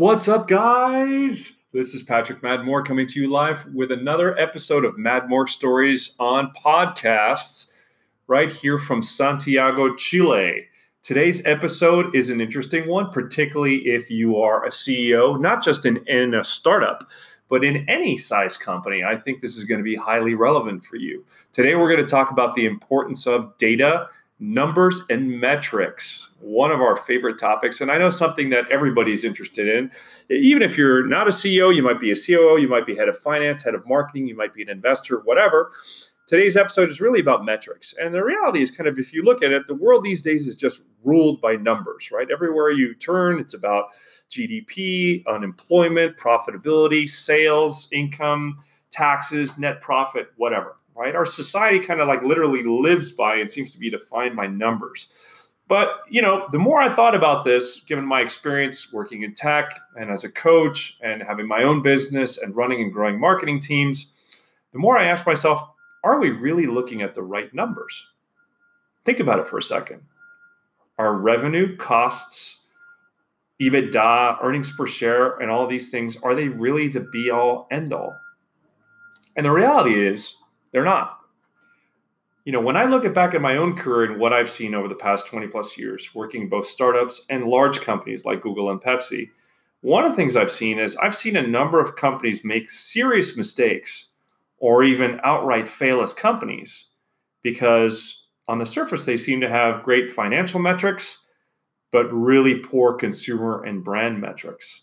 What's up, guys? This is Patrick Madmork coming to you live with another episode of Madmork Stories on podcasts right here from Santiago, Chile. Today's episode is an interesting one, particularly if you are a CEO, not just in, in a startup, but in any size company. I think this is going to be highly relevant for you. Today, we're going to talk about the importance of data numbers and metrics one of our favorite topics and i know something that everybody's interested in. Even if you're not a ceo you might be a coo you might be head of finance head of marketing you might be an investor whatever. Today's episode is really about metrics and the reality is kind of if you look at it the world these days is just ruled by numbers right? Everywhere you turn it's about gdp unemployment profitability sales income taxes net profit whatever right? Our society kind of like literally lives by and seems to be defined by numbers. But, you know, the more I thought about this, given my experience working in tech and as a coach and having my own business and running and growing marketing teams, the more I asked myself, are we really looking at the right numbers? Think about it for a second. Our revenue, costs, EBITDA, earnings per share, and all these things, are they really the be all end all? And the reality is, they're not. You know, when I look at back at my own career and what I've seen over the past 20 plus years, working both startups and large companies like Google and Pepsi, one of the things I've seen is I've seen a number of companies make serious mistakes or even outright fail as companies because on the surface they seem to have great financial metrics, but really poor consumer and brand metrics.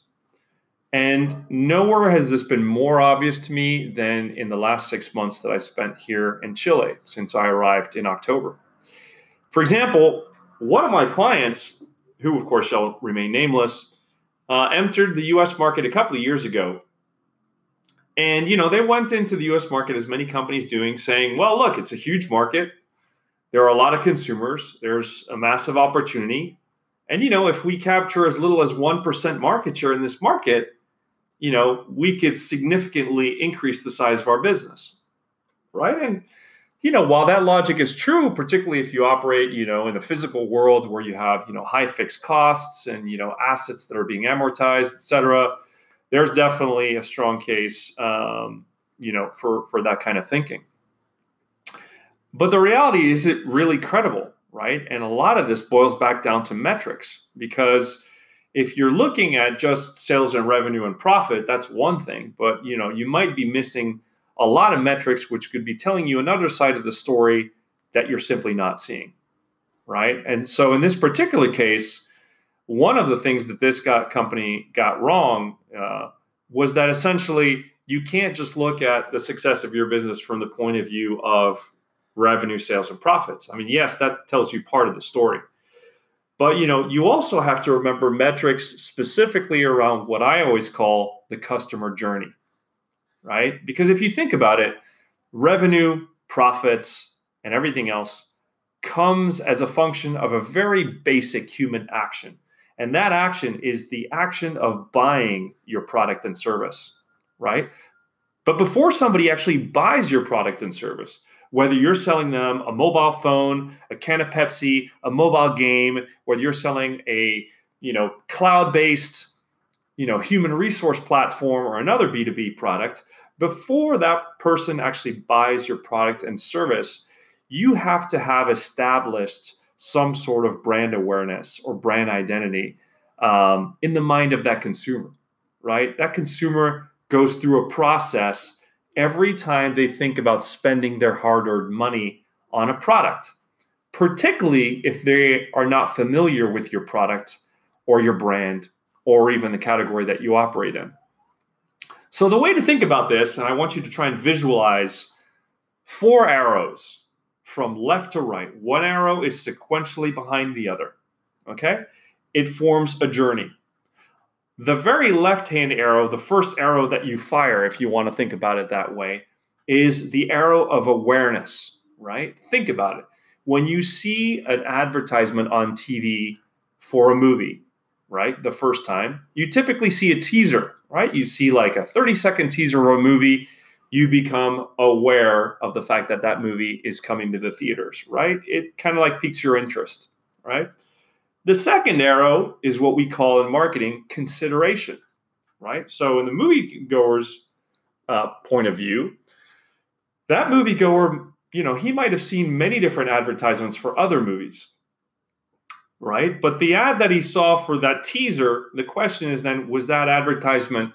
And nowhere has this been more obvious to me than in the last six months that I spent here in Chile since I arrived in October. For example, one of my clients, who of course shall remain nameless, uh, entered the US market a couple of years ago. And, you know, they went into the US market as many companies doing, saying, well, look, it's a huge market. There are a lot of consumers. There's a massive opportunity. And, you know, if we capture as little as 1% market share in this market, you know, we could significantly increase the size of our business. Right. And, you know, while that logic is true, particularly if you operate, you know, in a physical world where you have, you know, high fixed costs and, you know, assets that are being amortized, et cetera, there's definitely a strong case, um, you know, for, for that kind of thinking. But the reality is it really credible, right? And a lot of this boils back down to metrics because – if you're looking at just sales and revenue and profit, that's one thing. But you know, you might be missing a lot of metrics which could be telling you another side of the story that you're simply not seeing. Right. And so in this particular case, one of the things that this got company got wrong uh, was that essentially you can't just look at the success of your business from the point of view of revenue, sales, and profits. I mean, yes, that tells you part of the story. But you know, you also have to remember metrics specifically around what I always call the customer journey. Right? Because if you think about it, revenue, profits, and everything else comes as a function of a very basic human action. And that action is the action of buying your product and service, right? But before somebody actually buys your product and service, whether you're selling them a mobile phone, a can of Pepsi, a mobile game, whether you're selling a you know cloud-based you know human resource platform or another B2B product, before that person actually buys your product and service, you have to have established some sort of brand awareness or brand identity um, in the mind of that consumer, right? That consumer goes through a process every time they think about spending their hard earned money on a product, particularly if they are not familiar with your product or your brand or even the category that you operate in. So, the way to think about this, and I want you to try and visualize four arrows from left to right. One arrow is sequentially behind the other. Okay? It forms a journey. The very left hand arrow, the first arrow that you fire, if you want to think about it that way, is the arrow of awareness, right? Think about it. When you see an advertisement on TV for a movie, right, the first time, you typically see a teaser, right? You see like a 30 second teaser of a movie. You become aware of the fact that that movie is coming to the theaters, right? It kind of like piques your interest, right? The second arrow is what we call in marketing consideration, right? So, in the moviegoer's uh, point of view, that moviegoer, you know, he might have seen many different advertisements for other movies, right? But the ad that he saw for that teaser, the question is then, was that advertisement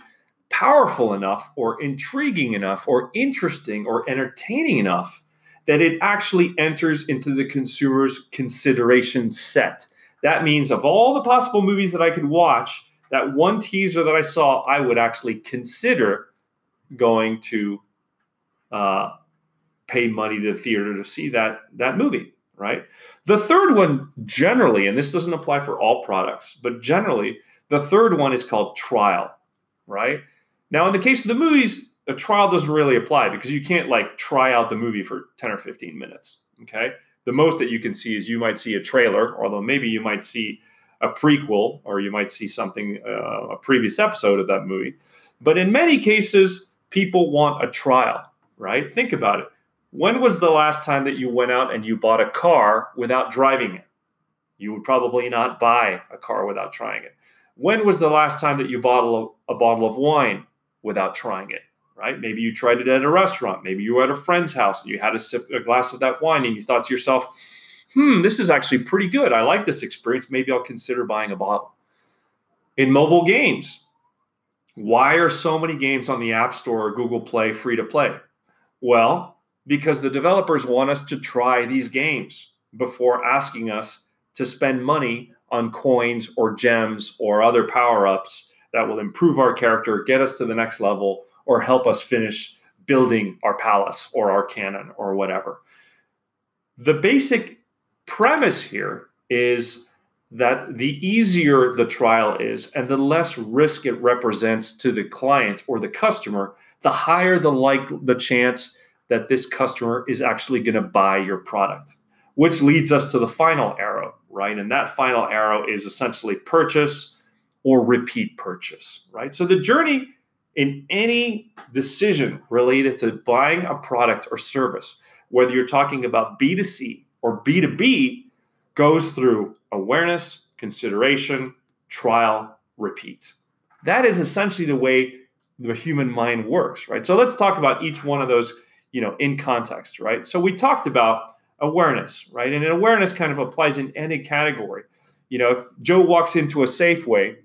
powerful enough or intriguing enough or interesting or entertaining enough that it actually enters into the consumer's consideration set? That means of all the possible movies that I could watch, that one teaser that I saw, I would actually consider going to uh, pay money to the theater to see that that movie. Right. The third one, generally, and this doesn't apply for all products, but generally, the third one is called trial. Right. Now, in the case of the movies, a trial doesn't really apply because you can't like try out the movie for 10 or 15 minutes. Okay. The most that you can see is you might see a trailer, although maybe you might see a prequel or you might see something, uh, a previous episode of that movie. But in many cases, people want a trial, right? Think about it. When was the last time that you went out and you bought a car without driving it? You would probably not buy a car without trying it. When was the last time that you bought a bottle of wine without trying it? Right? Maybe you tried it at a restaurant. Maybe you were at a friend's house and you had a sip a glass of that wine and you thought to yourself, "Hmm, this is actually pretty good. I like this experience. Maybe I'll consider buying a bottle." In mobile games, why are so many games on the App Store or Google Play free to play? Well, because the developers want us to try these games before asking us to spend money on coins or gems or other power ups that will improve our character, get us to the next level, or help us finish building our palace or our cannon or whatever. The basic premise here is that the easier the trial is and the less risk it represents to the client or the customer, the higher the like the chance that this customer is actually going to buy your product. Which leads us to the final arrow, right? And that final arrow is essentially purchase or repeat purchase, right? So the journey in any decision related to buying a product or service, whether you're talking about B2C or B2B, goes through awareness, consideration, trial, repeat. That is essentially the way the human mind works, right? So let's talk about each one of those, you know, in context, right? So we talked about awareness, right? And awareness kind of applies in any category. You know, if Joe walks into a Safeway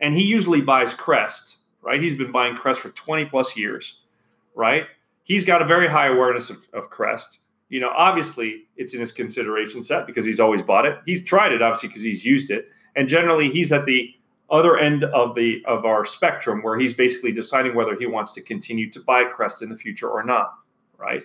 and he usually buys Crest, right? He's been buying Crest for 20 plus years, right? He's got a very high awareness of, of Crest you know, obviously it's in his consideration set because he's always bought it. He's tried it obviously because he's used it, and generally he's at the other end of the of our spectrum where he's basically deciding whether he wants to continue to buy Crest in the future or not. Right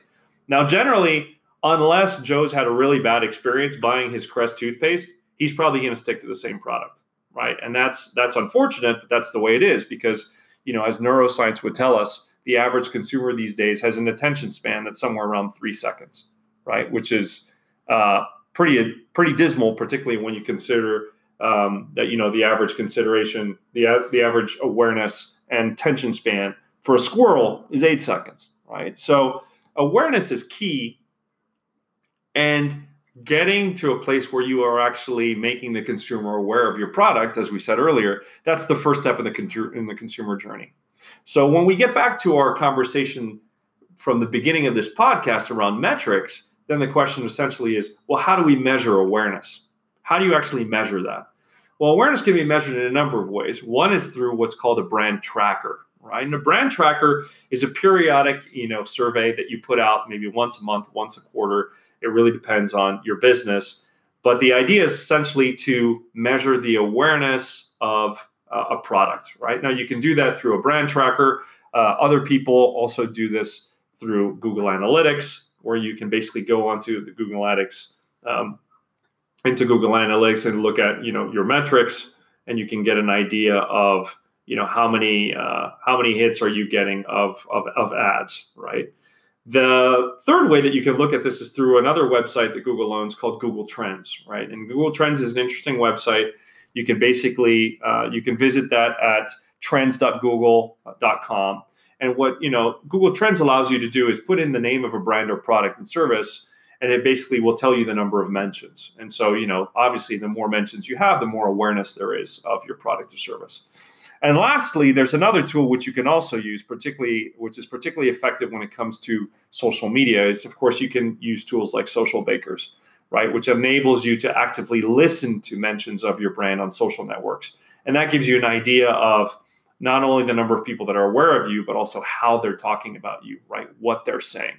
now, generally, unless Joe's had a really bad experience buying his Crest toothpaste, he's probably going to stick to the same product. Right, and that's that's unfortunate, but that's the way it is because you know, as neuroscience would tell us, the average consumer these days has an attention span that's somewhere around three seconds right? Which is uh, pretty pretty dismal, particularly when you consider um, that you know the average consideration, the the average awareness and attention span for a squirrel is eight seconds, right? So awareness is key, and getting to a place where you are actually making the consumer aware of your product, as we said earlier, that's the first step in the in the consumer journey. So when we get back to our conversation from the beginning of this podcast around metrics, then the question essentially is well, how do we measure awareness? How do you actually measure that? Well, awareness can be measured in a number of ways. One is through what's called a brand tracker, right? And a brand tracker is a periodic, you know, survey that you put out maybe once a month, once a quarter. It really depends on your business. But the idea is essentially to measure the awareness of uh, a product, right? Now, you can do that through a brand tracker. Uh, other people also do this through Google Analytics where you can basically go onto the Google Analytics um, into Google Analytics and look at you know your metrics, and you can get an idea of you know how many uh, how many hits are you getting of, of of ads, right? The third way that you can look at this is through another website that Google owns called Google Trends, right? And Google Trends is an interesting website. You can basically uh, you can visit that at trends.google.com and what you know Google Trends allows you to do is put in the name of a brand or product and service, and it basically will tell you the number of mentions. And so you know, obviously, the more mentions you have, the more awareness there is of your product or service. And lastly, there's another tool which you can also use, particularly which is particularly effective when it comes to social media. Is of course you can use tools like Socialbakers, right, which enables you to actively listen to mentions of your brand on social networks, and that gives you an idea of not only the number of people that are aware of you, but also how they're talking about you, right, what they're saying.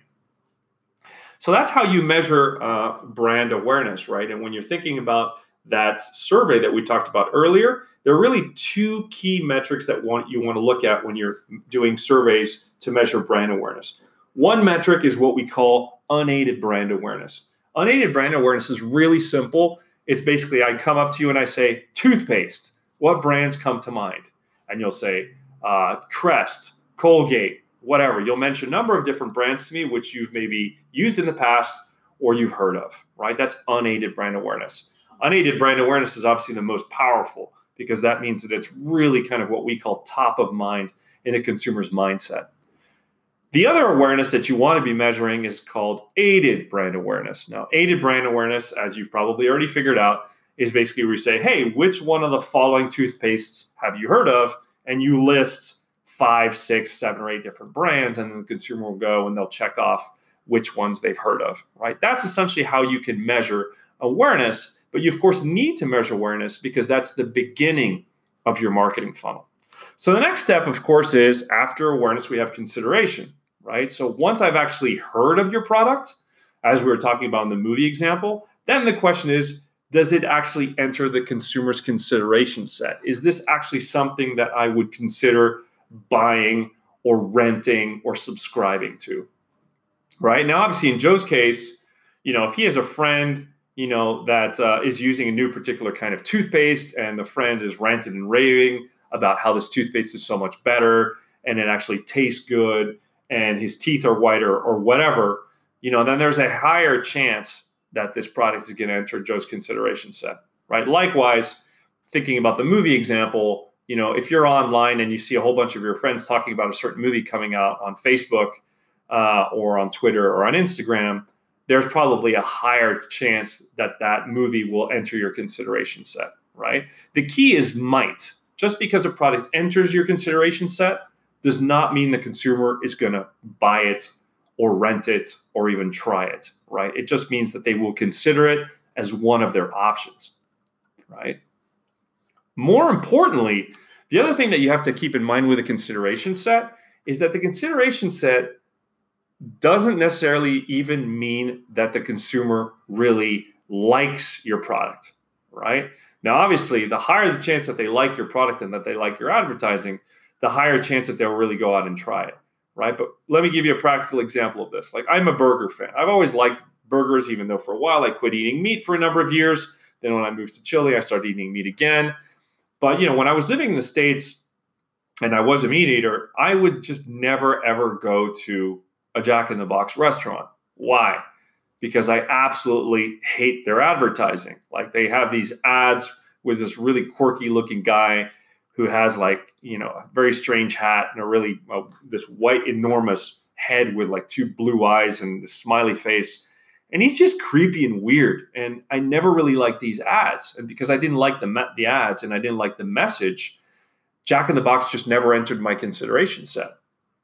So that's how you measure uh, brand awareness, right? And when you're thinking about that survey that we talked about earlier, there are really two key metrics that want, you want to look at when you're doing surveys to measure brand awareness. One metric is what we call unaided brand awareness. Unaided brand awareness is really simple. It's basically I come up to you and I say, toothpaste, what brands come to mind? And you'll say, uh, Crest, Colgate, whatever. You'll mention a number of different brands to me, which you've maybe used in the past or you've heard of, right? That's unaided brand awareness. Unaided brand awareness is obviously the most powerful because that means that it's really kind of what we call top of mind in a consumer's mindset. The other awareness that you want to be measuring is called aided brand awareness. Now, aided brand awareness, as you've probably already figured out, is basically where you say, hey, which one of the following toothpastes have you heard of? And you list five, six, seven, or eight different brands, and the consumer will go and they'll check off which ones they've heard of, right? That's essentially how you can measure awareness but you, of course, need to measure awareness because that's the beginning of your marketing funnel. So the next step, of course, is after awareness, we have consideration, right? So once I've actually heard of your product, as we were talking about in the movie example, then the question is, does it actually enter the consumer's consideration set? Is this actually something that I would consider buying or renting or subscribing to? Right now, obviously, in Joe's case, you know, if he has a friend you know, that uh, is using a new particular kind of toothpaste, and the friend is ranting and raving about how this toothpaste is so much better and it actually tastes good and his teeth are whiter or whatever, you know, then there's a higher chance that this product is going to enter Joe's consideration set, right? Likewise, thinking about the movie example, you know, if you're online and you see a whole bunch of your friends talking about a certain movie coming out on Facebook uh, or on Twitter or on Instagram, there's probably a higher chance that that movie will enter your consideration set, right? The key is might. Just because a product enters your consideration set does not mean the consumer is going to buy it or rent it or even try it, right? It just means that they will consider it as one of their options, right? More importantly, the other thing that you have to keep in mind with a consideration set is that the consideration set doesn't necessarily even mean that the consumer really likes your product, right? Now, obviously, the higher the chance that they like your product and that they like your advertising, the higher chance that they'll really go out and try it, right? But let me give you a practical example of this. Like, I'm a burger fan. I've always liked burgers, even though for a while I quit eating meat for a number of years. Then, when I moved to Chile, I started eating meat again. But, you know, when I was living in the States and I was a meat eater, I would just never, ever go to a Jack in the Box restaurant. Why? Because I absolutely hate their advertising. Like they have these ads with this really quirky looking guy who has like, you know, a very strange hat and a really this white enormous head with like two blue eyes and the smiley face. And he's just creepy and weird. And I never really liked these ads. And because I didn't like the the ads and I didn't like the message, Jack in the Box just never entered my consideration set.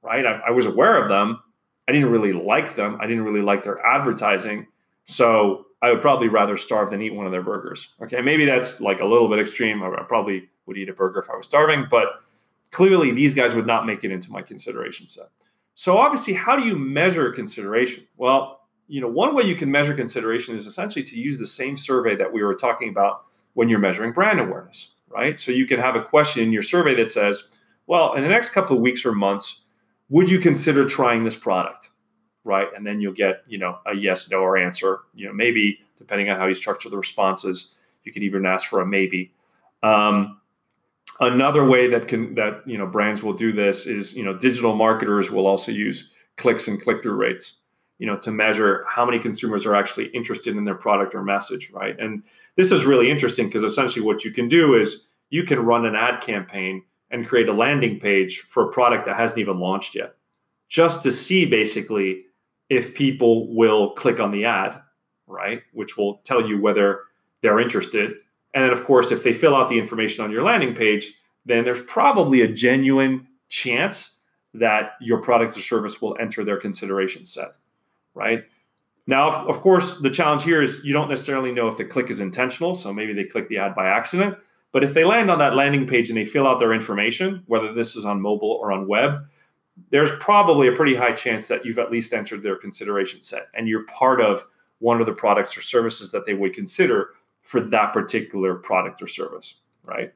Right? I, I was aware of them, I didn't really like them. I didn't really like their advertising. So I would probably rather starve than eat one of their burgers. Okay, maybe that's like a little bit extreme. I probably would eat a burger if I was starving, but clearly these guys would not make it into my consideration set. So obviously, how do you measure consideration? Well, you know, one way you can measure consideration is essentially to use the same survey that we were talking about when you're measuring brand awareness, right? So you can have a question in your survey that says, well, in the next couple of weeks or months, would you consider trying this product? Right. And then you'll get, you know, a yes, no, or answer. You know, maybe depending on how you structure the responses, you can even ask for a maybe. Um, another way that can that you know brands will do this is you know digital marketers will also use clicks and click-through rates you know to measure how many consumers are actually interested in their product or message right and this is really interesting because essentially what you can do is you can run an ad campaign and create a landing page for a product that hasn't even launched yet, just to see basically if people will click on the ad, right? Which will tell you whether they're interested. And then, of course, if they fill out the information on your landing page, then there's probably a genuine chance that your product or service will enter their consideration set, right? Now, of course, the challenge here is you don't necessarily know if the click is intentional. So maybe they click the ad by accident. But if they land on that landing page and they fill out their information, whether this is on mobile or on web, there's probably a pretty high chance that you've at least entered their consideration set and you're part of one of the products or services that they would consider for that particular product or service, right?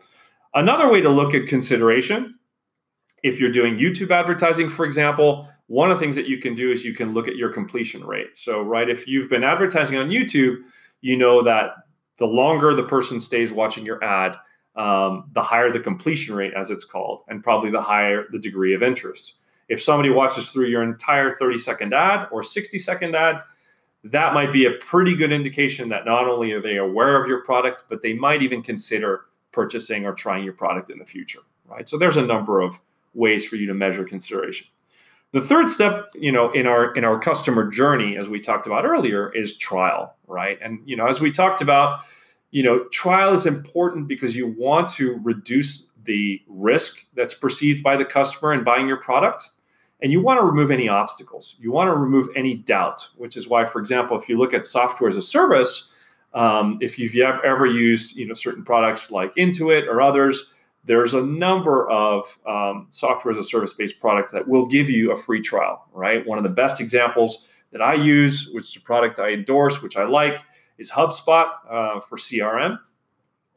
Another way to look at consideration, if you're doing YouTube advertising, for example, one of the things that you can do is you can look at your completion rate. So, right, if you've been advertising on YouTube, you know that the longer the person stays watching your ad, um, the higher the completion rate, as it's called, and probably the higher the degree of interest. If somebody watches through your entire 30 second ad or 60 second ad, that might be a pretty good indication that not only are they aware of your product, but they might even consider purchasing or trying your product in the future, right? So there's a number of ways for you to measure consideration. The third step, you know, in our in our customer journey, as we talked about earlier, is trial, right? And you know, as we talked about, you know, trial is important because you want to reduce the risk that's perceived by the customer in buying your product and you want to remove any obstacles. You want to remove any doubt, which is why, for example, if you look at software as a service, um, if you've ever used you know certain products like Intuit or others, there's a number of um, software as a service based products that will give you a free trial. Right, one of the best examples that I use, which is a product I endorse, which I like, is HubSpot uh, for CRM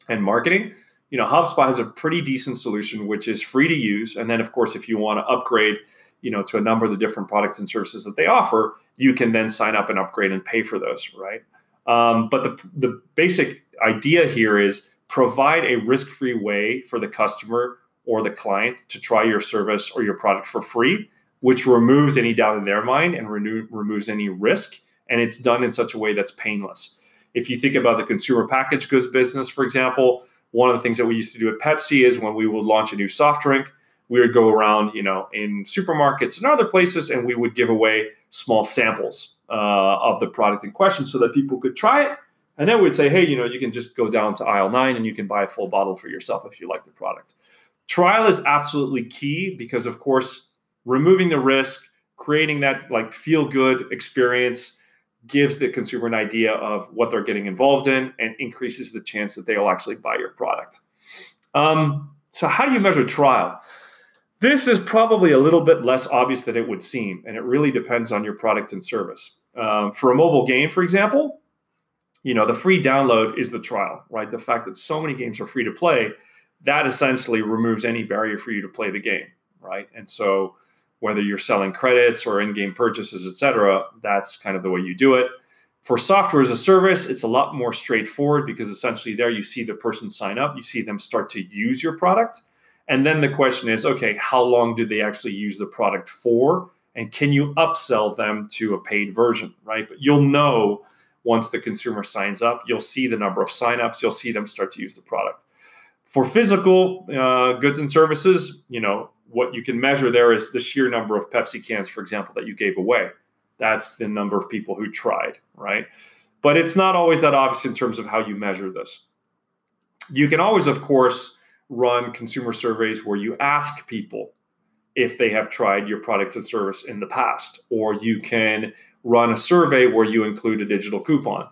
and marketing. You know, HubSpot has a pretty decent solution, which is free to use. And then, of course, if you want to upgrade, you know to a number of the different products and services that they offer you can then sign up and upgrade and pay for those right um, but the, the basic idea here is provide a risk-free way for the customer or the client to try your service or your product for free which removes any doubt in their mind and renew, removes any risk and it's done in such a way that's painless if you think about the consumer packaged goods business for example one of the things that we used to do at pepsi is when we would launch a new soft drink we would go around, you know, in supermarkets and other places, and we would give away small samples uh, of the product in question so that people could try it. And then we'd say, hey, you know, you can just go down to aisle nine and you can buy a full bottle for yourself if you like the product. Trial is absolutely key because, of course, removing the risk, creating that like feel good experience gives the consumer an idea of what they're getting involved in and increases the chance that they'll actually buy your product. Um, so, how do you measure trial? This is probably a little bit less obvious than it would seem, and it really depends on your product and service. Um, for a mobile game, for example, you know the free download is the trial, right? The fact that so many games are free to play, that essentially removes any barrier for you to play the game, right? And so whether you're selling credits or in-game purchases, et cetera, that's kind of the way you do it. For software as a service, it's a lot more straightforward because essentially there you see the person sign up, you see them start to use your product and then the question is okay, how long do they actually use the product for? And can you upsell them to a paid version, right? But you'll know once the consumer signs up, you'll see the number of signups, you'll see them start to use the product. For physical uh, goods and services, you know, what you can measure there is the sheer number of Pepsi cans, for example, that you gave away. That's the number of people who tried, right? But it's not always that obvious in terms of how you measure this. You can always, of course, run consumer surveys where you ask people if they have tried your product and service in the past, or you can run a survey where you include a digital coupon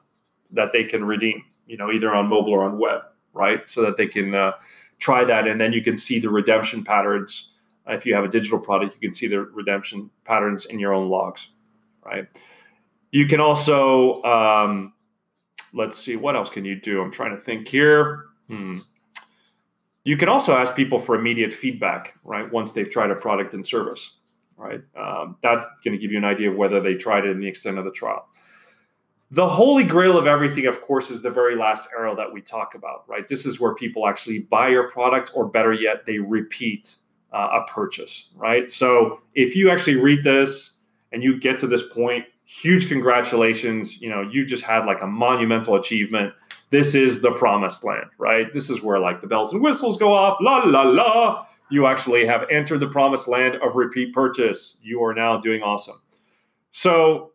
that they can redeem, you know, either on mobile or on web, right? So that they can uh, try that, and then you can see the redemption patterns. If you have a digital product, you can see the redemption patterns in your own logs, right? You can also, um, let's see, what else can you do? I'm trying to think here. Hmm. You can also ask people for immediate feedback, right? Once they've tried a product and service, right? Um, that's going to give you an idea of whether they tried it in the extent of the trial. The holy grail of everything, of course, is the very last arrow that we talk about, right? This is where people actually buy your product, or better yet, they repeat uh, a purchase, right? So if you actually read this and you get to this point, huge congratulations. You know, you just had like a monumental achievement this is the promised land, right? This is where like the bells and whistles go off, la la la. You actually have entered the promised land of repeat purchase. You are now doing awesome. So,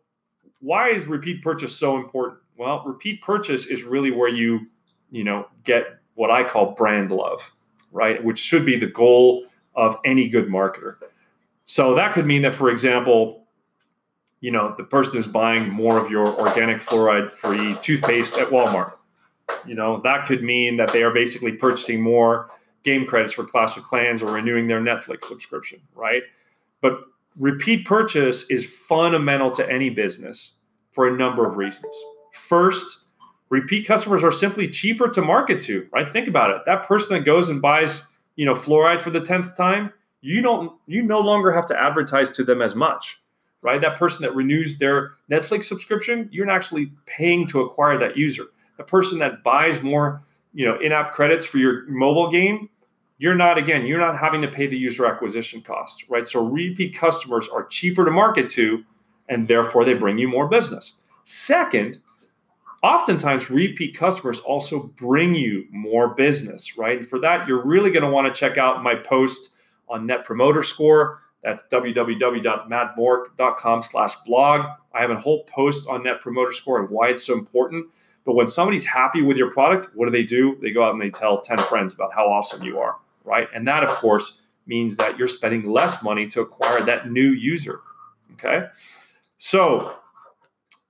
why is repeat purchase so important? Well, repeat purchase is really where you, you know, get what I call brand love, right? Which should be the goal of any good marketer. So that could mean that, for example, you know, the person is buying more of your organic fluoride free toothpaste at Walmart. You know, that could mean that they are basically purchasing more game credits for Clash of Clans or renewing their Netflix subscription, right? But repeat purchase is fundamental to any business for a number of reasons. First, repeat customers are simply cheaper to market to, right? Think about it. That person that goes and buys, you know, fluoride for the 10th time, you don't you no longer have to advertise to them as much, right? That person that renews their Netflix subscription, you're actually paying to acquire that user. The person that buys more, you know, in-app credits for your mobile game, you're not again you're not having to pay the user acquisition cost right so repeat customers are cheaper to market to and therefore they bring you more business second oftentimes repeat customers also bring you more business right and for that you're really going to want to check out my post on net promoter score that's www.madmork.com slash blog i have a whole post on net promoter score and why it's so important but when somebody's happy with your product what do they do they go out and they tell 10 friends about how awesome you are right? And that, of course, means that you're spending less money to acquire that new user. Okay. So,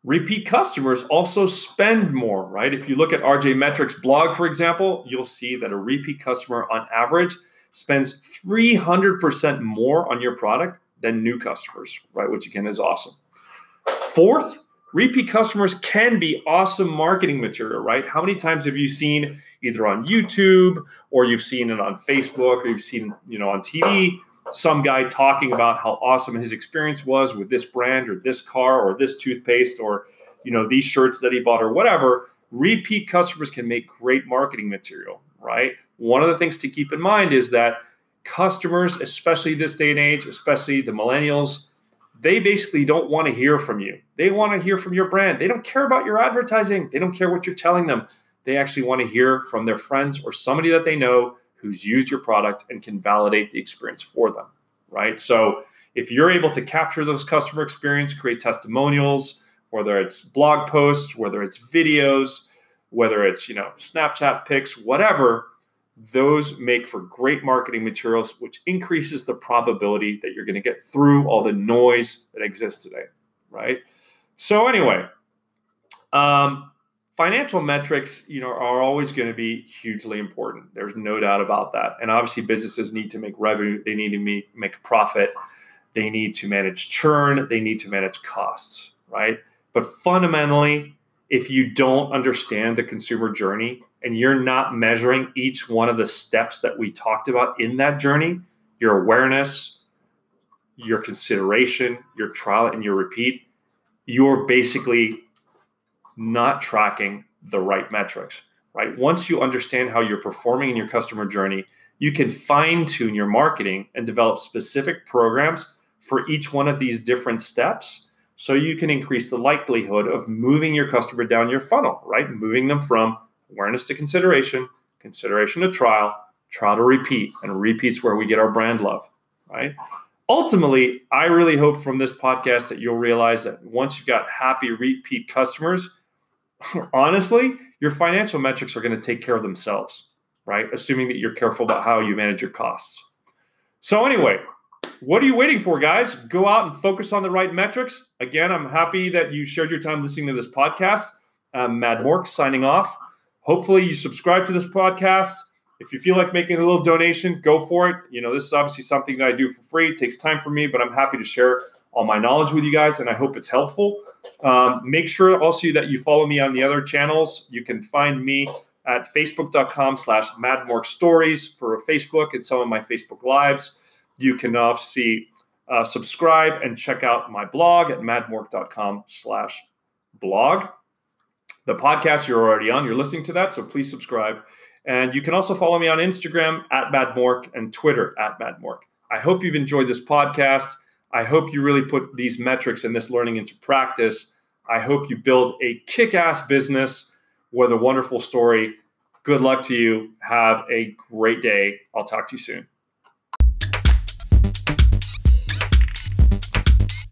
repeat customers also spend more, right? If you look at RJMetrics blog, for example, you'll see that a repeat customer on average spends 300% more on your product than new customers, right? Which again is awesome. Fourth, repeat customers can be awesome marketing material, right? How many times have you seen either on YouTube or you've seen it on Facebook or you've seen, you know, on TV, some guy talking about how awesome his experience was with this brand or this car or this toothpaste or, you know, these shirts that he bought or whatever. Repeat customers can make great marketing material, right? One of the things to keep in mind is that customers, especially this day and age, especially the millennials, they basically don't want to hear from you. They want to hear from your brand. They don't care about your advertising. They don't care what you're telling them. They actually want to hear from their friends or somebody that they know who's used your product and can validate the experience for them, right? So if you're able to capture those customer experience, create testimonials, whether it's blog posts, whether it's videos, whether it's, you know, Snapchat pics, whatever, those make for great marketing materials, which increases the probability that you're going to get through all the noise that exists today, right? So anyway, um, financial metrics, you know, are always going to be hugely important. There's no doubt about that. And obviously, businesses need to make revenue. They need to make, make profit. They need to manage churn. They need to manage costs, right? But fundamentally, if you don't understand the consumer journey and you're not measuring each one of the steps that we talked about in that journey, your awareness, your consideration, your trial, and your repeat, you're basically not tracking the right metrics, right? Once you understand how you're performing in your customer journey, you can fine tune your marketing and develop specific programs for each one of these different steps so you can increase the likelihood of moving your customer down your funnel, right? Moving them from awareness to consideration, consideration to trial, trial to repeat, and repeats where we get our brand love, right? Ultimately, I really hope from this podcast that you'll realize that once you've got happy repeat customers, honestly, your financial metrics are going to take care of themselves, right? Assuming that you're careful about how you manage your costs. So, anyway, what are you waiting for, guys? Go out and focus on the right metrics. Again, I'm happy that you shared your time listening to this podcast. I'm Mad Mork signing off. Hopefully, you subscribe to this podcast. If you feel like making a little donation, go for it. You know, this is obviously something that I do for free. It takes time for me, but I'm happy to share all my knowledge with you guys, and I hope it's helpful. Um, make sure also that you follow me on the other channels. You can find me at facebook.com slash madmorkstories for Facebook and some of my Facebook lives. You can obviously uh, subscribe and check out my blog at madmork.com slash blog. The podcast you're already on, you're listening to that, so please subscribe. And you can also follow me on Instagram at madmork and Twitter at madmork. I hope you've enjoyed this podcast. I hope you really put these metrics and this learning into practice. I hope you build a kick ass business with a wonderful story. Good luck to you. Have a great day. I'll talk to you soon.